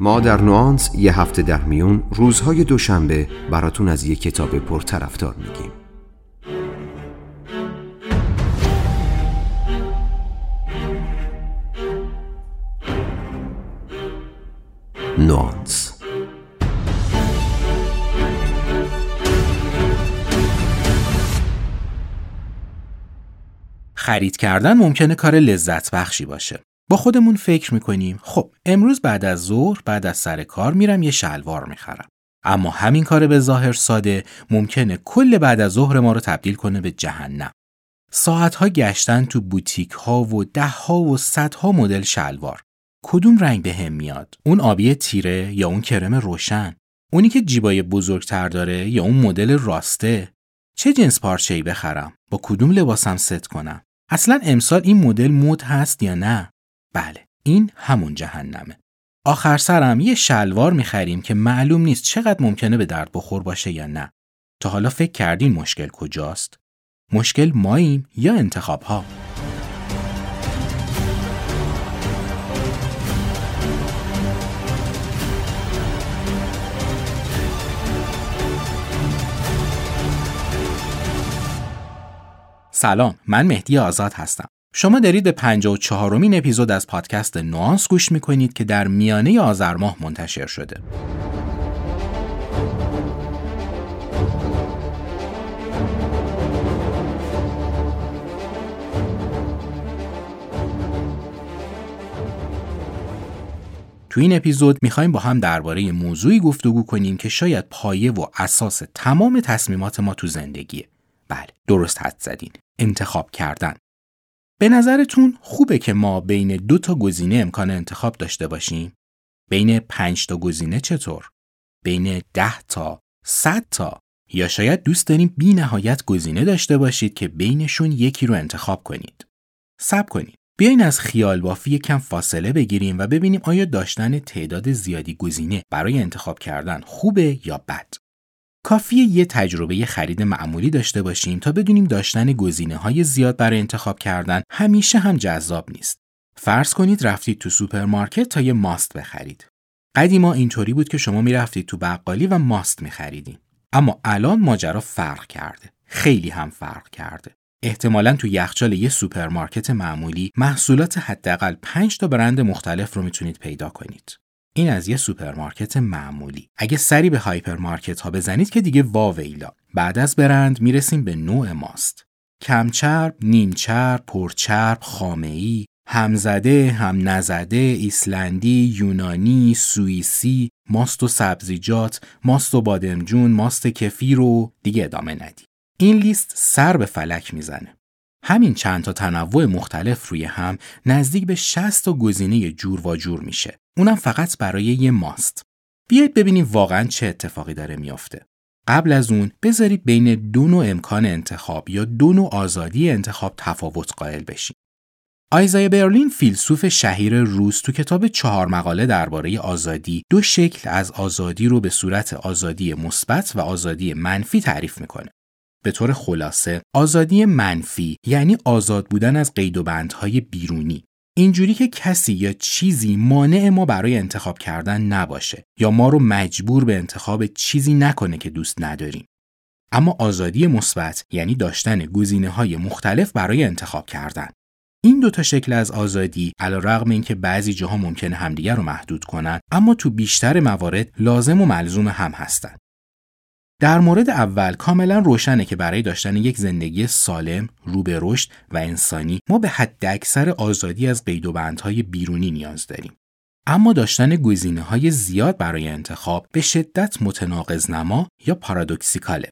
ما در نوانس یه هفته در میون روزهای دوشنبه براتون از یه کتاب پرطرفدار میگیم نوانس خرید کردن ممکنه کار لذت بخشی باشه. خودمون فکر می‌کنیم خب امروز بعد از ظهر بعد از سر کار میرم یه شلوار می‌خرم. اما همین کار به ظاهر ساده ممکنه کل بعد از ظهر ما رو تبدیل کنه به جهنم. ساعتها گشتن تو بوتیک ها و ده ها و صدها مدل شلوار. کدوم رنگ به هم میاد؟ اون آبی تیره یا اون کرم روشن؟ اونی که جیبای بزرگتر داره یا اون مدل راسته؟ چه جنس پارچه‌ای بخرم؟ با کدوم لباسم ست کنم؟ اصلا امسال این مدل مد هست یا نه؟ بله این همون جهنمه. آخر سرم یه شلوار می‌خریم که معلوم نیست چقدر ممکنه به درد بخور باشه یا نه. تا حالا فکر کردین مشکل کجاست؟ مشکل ماییم یا انتخاب ها؟ سلام من مهدی آزاد هستم شما دارید به 54 مین اپیزود از پادکست نوانس گوش می‌کنید که در میانه آذر ماه منتشر شده تو این اپیزود می‌خوایم با هم درباره موضوعی گفتگو کنیم که شاید پایه و اساس تمام تصمیمات ما تو زندگیه. بله، درست حد زدین. انتخاب کردن. به نظرتون خوبه که ما بین دو تا گزینه امکان انتخاب داشته باشیم؟ بین پنج تا گزینه چطور؟ بین ده تا، صد تا یا شاید دوست داریم بی نهایت گزینه داشته باشید که بینشون یکی رو انتخاب کنید. سب کنید. بیاین از خیال بافی کم فاصله بگیریم و ببینیم آیا داشتن تعداد زیادی گزینه برای انتخاب کردن خوبه یا بد. کافیه یه تجربه خرید معمولی داشته باشیم تا بدونیم داشتن گزینه های زیاد برای انتخاب کردن همیشه هم جذاب نیست. فرض کنید رفتید تو سوپرمارکت تا یه ماست بخرید. قدیما اینطوری بود که شما می‌رفتید تو بقالی و ماست میخریدین. اما الان ماجرا فرق کرده. خیلی هم فرق کرده. احتمالا تو یخچال یه سوپرمارکت معمولی محصولات حداقل 5 تا برند مختلف رو می‌تونید پیدا کنید. این از یه سوپرمارکت معمولی اگه سری به هایپرمارکت ها بزنید که دیگه واویلا بعد از برند می‌رسیم به نوع ماست کمچرب، نیمچرب، پرچرب، خامه‌ای، همزده، هم نزده، ایسلندی، یونانی، سوئیسی، ماست و سبزیجات، ماست و بادمجون، ماست کفیر و دیگه ادامه ندیم. این لیست سر به فلک می‌زنه. همین چند تا تنوع مختلف روی هم نزدیک به 60 تا گزینه جور و جور میشه. اونم فقط برای یه ماست. بیایید ببینیم واقعا چه اتفاقی داره میافته. قبل از اون بذارید بین دو نوع امکان انتخاب یا دو نوع آزادی انتخاب تفاوت قائل بشیم. آیزای برلین فیلسوف شهیر روس تو کتاب چهار مقاله درباره آزادی دو شکل از آزادی رو به صورت آزادی مثبت و آزادی منفی تعریف می‌کنه. به طور خلاصه آزادی منفی یعنی آزاد بودن از قید و بندهای بیرونی اینجوری که کسی یا چیزی مانع ما برای انتخاب کردن نباشه یا ما رو مجبور به انتخاب چیزی نکنه که دوست نداریم. اما آزادی مثبت یعنی داشتن گزینه های مختلف برای انتخاب کردن. این دوتا شکل از آزادی علیرغم اینکه بعضی جاها ممکنه همدیگر رو محدود کنن اما تو بیشتر موارد لازم و ملزوم هم هستند در مورد اول کاملا روشنه که برای داشتن یک زندگی سالم، رو رشد و انسانی ما به حد اکثر آزادی از قید و بندهای بیرونی نیاز داریم. اما داشتن گزینه های زیاد برای انتخاب به شدت متناقض نما یا پارادوکسیکاله.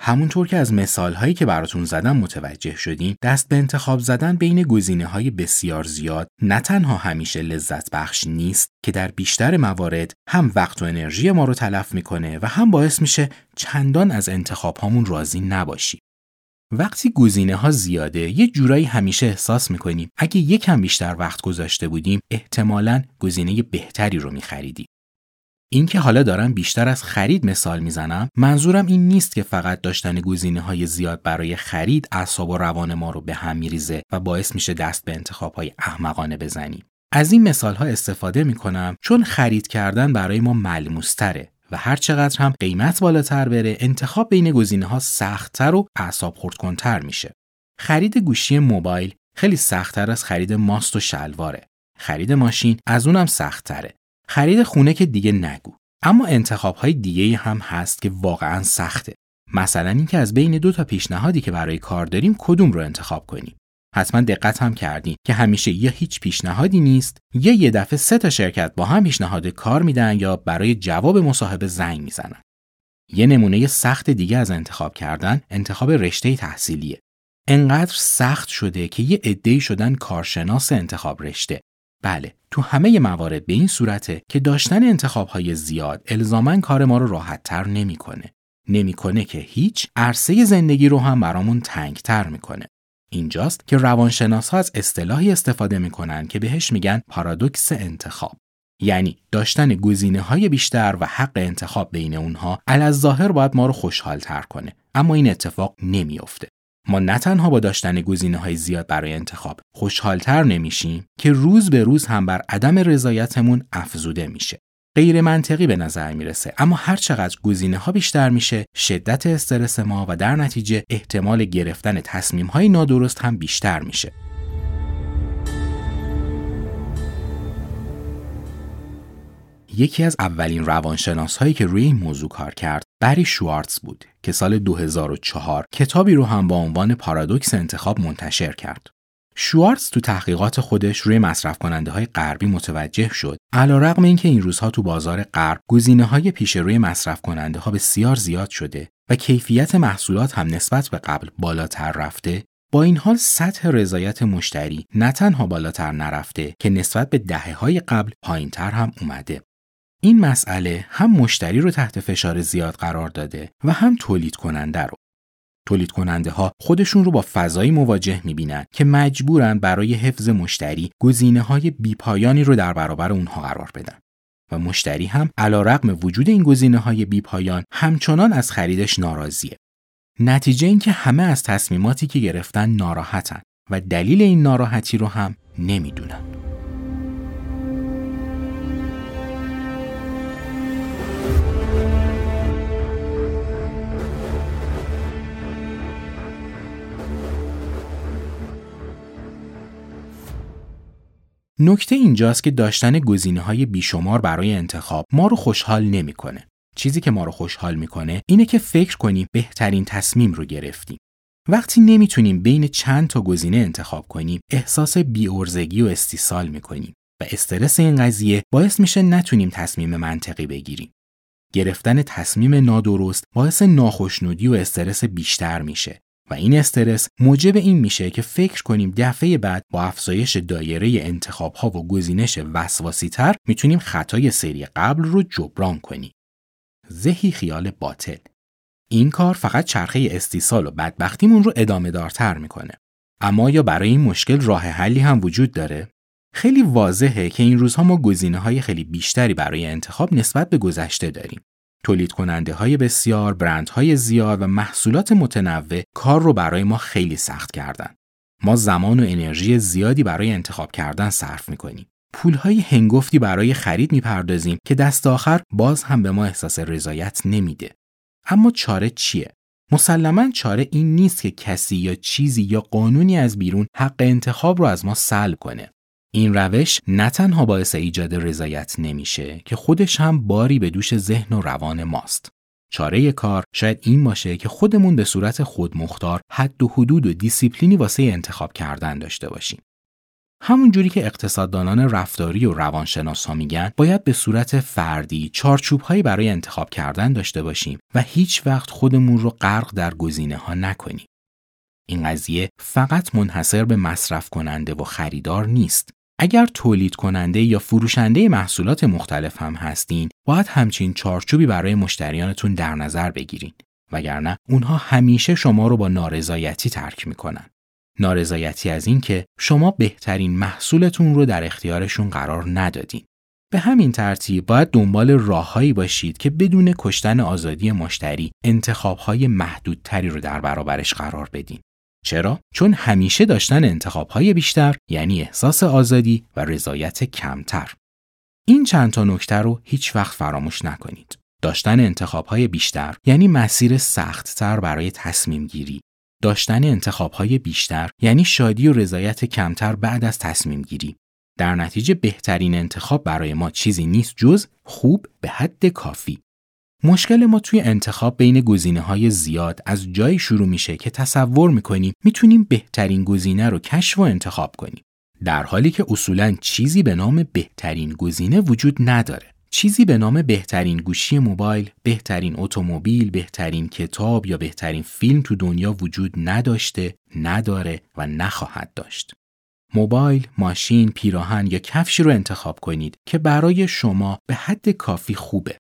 همونطور که از مثال هایی که براتون زدم متوجه شدین دست به انتخاب زدن بین گزینه های بسیار زیاد نه تنها همیشه لذت بخش نیست که در بیشتر موارد هم وقت و انرژی ما رو تلف می‌کنه و هم باعث میشه چندان از انتخاب هامون راضی نباشیم. وقتی گزینه ها زیاده یه جورایی همیشه احساس می‌کنیم اگه یکم بیشتر وقت گذاشته بودیم احتمالا گزینه بهتری رو میخریدیم. اینکه حالا دارم بیشتر از خرید مثال می‌زنم منظورم این نیست که فقط داشتن گزینه های زیاد برای خرید اعصاب و روان ما رو به هم میریزه و باعث میشه دست به انتخاب های احمقانه بزنیم از این مثال ها استفاده می کنم چون خرید کردن برای ما ملموستره و هر چقدر هم قیمت بالاتر بره انتخاب بین گزینه ها سختتر و اعصاب خورد میشه. خرید گوشی موبایل خیلی سختتر از خرید ماست و شلواره. خرید ماشین از اونم سختتره. خرید خونه که دیگه نگو. اما انتخاب های دیگه هم هست که واقعا سخته. مثلا اینکه از بین دو تا پیشنهادی که برای کار داریم کدوم رو انتخاب کنیم. حتما دقت هم کردین که همیشه یا هیچ پیشنهادی نیست یا یه دفعه سه تا شرکت با هم پیشنهاد کار میدن یا برای جواب مصاحبه زنگ می‌زنن. یه نمونه سخت دیگه از انتخاب کردن انتخاب رشته تحصیلیه. انقدر سخت شده که یه عده‌ای شدن کارشناس انتخاب رشته. بله، تو همه موارد به این صورته که داشتن انتخابهای زیاد الزاما کار ما رو راحتتر نمی‌کنه. نمی‌کنه که هیچ عرصه زندگی رو هم برامون تنگتر می‌کنه. اینجاست که روانشناس ها از اصطلاحی استفاده می‌کنن که بهش میگن پارادوکس انتخاب. یعنی داشتن گزینه های بیشتر و حق انتخاب بین اونها از ظاهر باید ما رو خوشحال تر کنه اما این اتفاق نمیافته. ما نه تنها با داشتن گزینه های زیاد برای انتخاب خوشحالتر نمیشیم که روز به روز هم بر عدم رضایتمون افزوده میشه. غیر منطقی به نظر می‌رسه اما هر چقدر گزینه ها بیشتر میشه شدت استرس ما و در نتیجه احتمال گرفتن تصمیم های نادرست هم بیشتر میشه یکی از اولین روانشناس هایی که روی این موضوع کار کرد بری شوارتز بود که سال 2004 کتابی رو هم با عنوان پارادوکس انتخاب منتشر کرد. شوارتز تو تحقیقات خودش روی مصرف کننده های غربی متوجه شد علیرغم اینکه این روزها تو بازار غرب گزینه های پیش روی مصرف کننده ها بسیار زیاد شده و کیفیت محصولات هم نسبت به قبل بالاتر رفته با این حال سطح رضایت مشتری نه تنها بالاتر نرفته که نسبت به دهه های قبل پایینتر هم اومده این مسئله هم مشتری رو تحت فشار زیاد قرار داده و هم تولید کننده رو تولید کننده ها خودشون رو با فضایی مواجه می‌بینن که مجبورن برای حفظ مشتری گزینه های بیپایانی رو در برابر اونها قرار بدن. و مشتری هم علا رقم وجود این گزینه های بیپایان همچنان از خریدش ناراضیه. نتیجه این که همه از تصمیماتی که گرفتن ناراحتن و دلیل این ناراحتی رو هم نمی‌دونن. نکته اینجاست که داشتن گزینه های بیشمار برای انتخاب ما رو خوشحال نمی‌کنه. چیزی که ما رو خوشحال می‌کنه اینه که فکر کنیم بهترین تصمیم رو گرفتیم. وقتی نمی‌تونیم بین چند تا گزینه انتخاب کنیم، احساس بیورزگی و استیصال می‌کنیم و استرس این قضیه باعث میشه نتونیم تصمیم منطقی بگیریم. گرفتن تصمیم نادرست باعث ناخشنودی و استرس بیشتر میشه و این استرس موجب این میشه که فکر کنیم دفعه بعد با افزایش دایره انتخاب ها و گزینش وسواسی تر می‌تونیم خطای سری قبل رو جبران کنیم. ذهی خیال باطل. این کار فقط چرخه استیصال و بدبختیمون رو ادامه دارتر می‌کنه. اما یا برای این مشکل راه حلی هم وجود داره؟ خیلی واضحه که این روزها ما گزینه های خیلی بیشتری برای انتخاب نسبت به گذشته داریم. تولید کننده های بسیار، برندهای زیاد و محصولات متنوع کار رو برای ما خیلی سخت کردن. ما زمان و انرژی زیادی برای انتخاب کردن صرف می‌کنیم. پولهای هنگفتی برای خرید می‌پردازیم که دست آخر باز هم به ما احساس رضایت نمیده. اما چاره چیه؟ مسلما چاره این نیست که کسی یا چیزی یا قانونی از بیرون حق انتخاب رو از ما سلب کنه. این روش نه تنها باعث ایجاد رضایت نمیشه که خودش هم باری به دوش ذهن و روان ماست. چاره کار شاید این باشه که خودمون به صورت خودمختار حد و حدود و دیسیپلینی واسه انتخاب کردن داشته باشیم. همون جوری که اقتصاددانان رفتاری و روانشناس میگن باید به صورت فردی چارچوب هایی برای انتخاب کردن داشته باشیم و هیچ وقت خودمون رو غرق در گزینه ها نکنیم. این قضیه فقط منحصر به مصرف کننده و خریدار نیست اگر تولید کننده یا فروشنده محصولات مختلف هم هستین، باید همچین چارچوبی برای مشتریانتون در نظر بگیرین. وگرنه اونها همیشه شما رو با نارضایتی ترک می‌کنن. نارضایتی از اینکه شما بهترین محصولتون رو در اختیارشون قرار ندادین. به همین ترتیب باید دنبال راههایی باشید که بدون کشتن آزادی مشتری انتخابهای محدودتری رو در برابرش قرار بدین. چرا؟ چون همیشه داشتن انتخابهای بیشتر یعنی احساس آزادی و رضایت کمتر. این چند تا نکته رو هیچ وقت فراموش نکنید. داشتن انتخابهای بیشتر یعنی مسیر سختتر برای تصمیم گیری. داشتن انتخابهای بیشتر یعنی شادی و رضایت کمتر بعد از تصمیم گیری. در نتیجه بهترین انتخاب برای ما چیزی نیست جز خوب به حد کافی. مشکل ما توی انتخاب بین گزینه های زیاد از جایی شروع میشه که تصور می‌کنیم می‌تونیم بهترین گزینه رو کشف و انتخاب کنیم. در حالی که اصولا چیزی به نام بهترین گزینه وجود نداره. چیزی به نام بهترین گوشی موبایل، بهترین اتومبیل، بهترین کتاب یا بهترین فیلم تو دنیا وجود نداشته، نداره و نخواهد داشت. موبایل، ماشین، پیراهن یا کفشی رو انتخاب کنید که برای شما به حد کافی خوبه.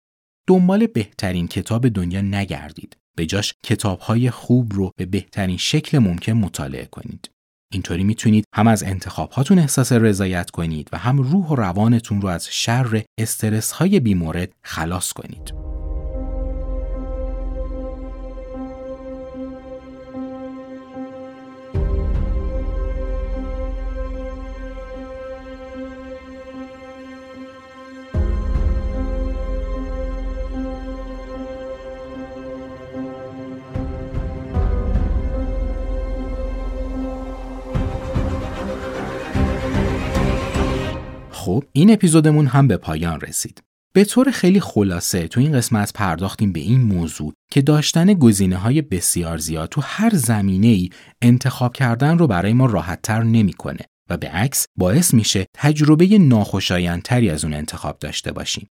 دنبال بهترین کتاب دنیا نگردید. به جاش کتابهای خوب رو به بهترین شکل ممکن مطالعه کنید. اینطوری می‌تونید هم از انتخابهاتون احساس رضایت کنید و هم روح و روانتون رو از شر استرس های بیمورد خلاص کنید. این اپیزودمون هم به پایان رسید. به طور خیلی خلاصه تو این قسمت پرداختیم به این موضوع که داشتن گزینه های بسیار زیاد تو هر زمینه ای انتخاب کردن رو برای ما راحتتر نمی‌کنه و به عکس باعث میشه تجربه ناخوشایندتری از اون انتخاب داشته باشیم.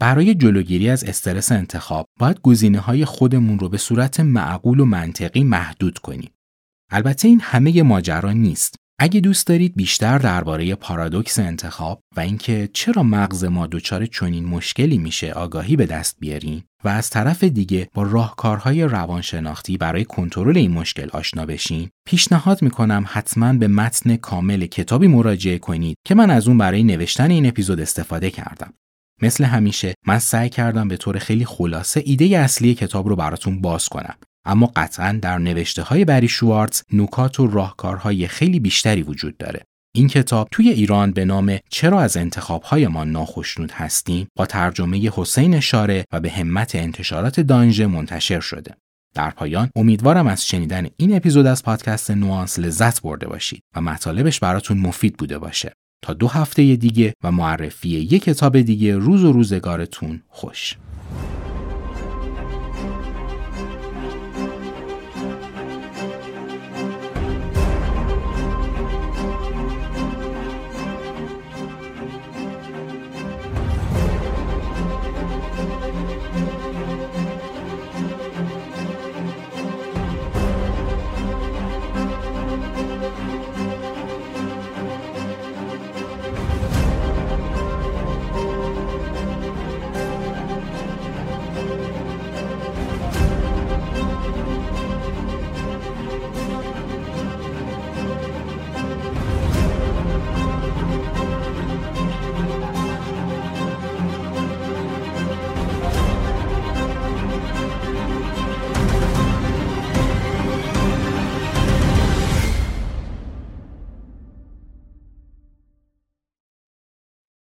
برای جلوگیری از استرس انتخاب باید گزینه های خودمون رو به صورت معقول و منطقی محدود کنیم. البته این همه ماجرا نیست. اگه دوست دارید بیشتر درباره پارادوکس انتخاب و اینکه چرا مغز ما دچار چنین مشکلی میشه آگاهی به دست بیارین و از طرف دیگه با راهکارهای روانشناختی برای کنترل این مشکل آشنا بشین پیشنهاد می‌کنم حتما به متن کامل کتابی مراجعه کنید که من از اون برای نوشتن این اپیزود استفاده کردم. مثل همیشه من سعی کردم به طور خیلی خلاصه ایده اصلی کتاب رو براتون باز کنم. اما قطعا در نوشته های بری شوارتز نکات و راهکارهای خیلی بیشتری وجود داره. این کتاب توی ایران به نام چرا از انتخابهای ما ناخشنود هستیم با ترجمه حسین اشاره و به همت انتشارات دانژه منتشر شده. در پایان امیدوارم از شنیدن این اپیزود از پادکست نوانس لذت برده باشید و مطالبش براتون مفید بوده باشه. تا دو هفته دیگه و معرفی یک کتاب دیگه روز و روزگارتون خوش.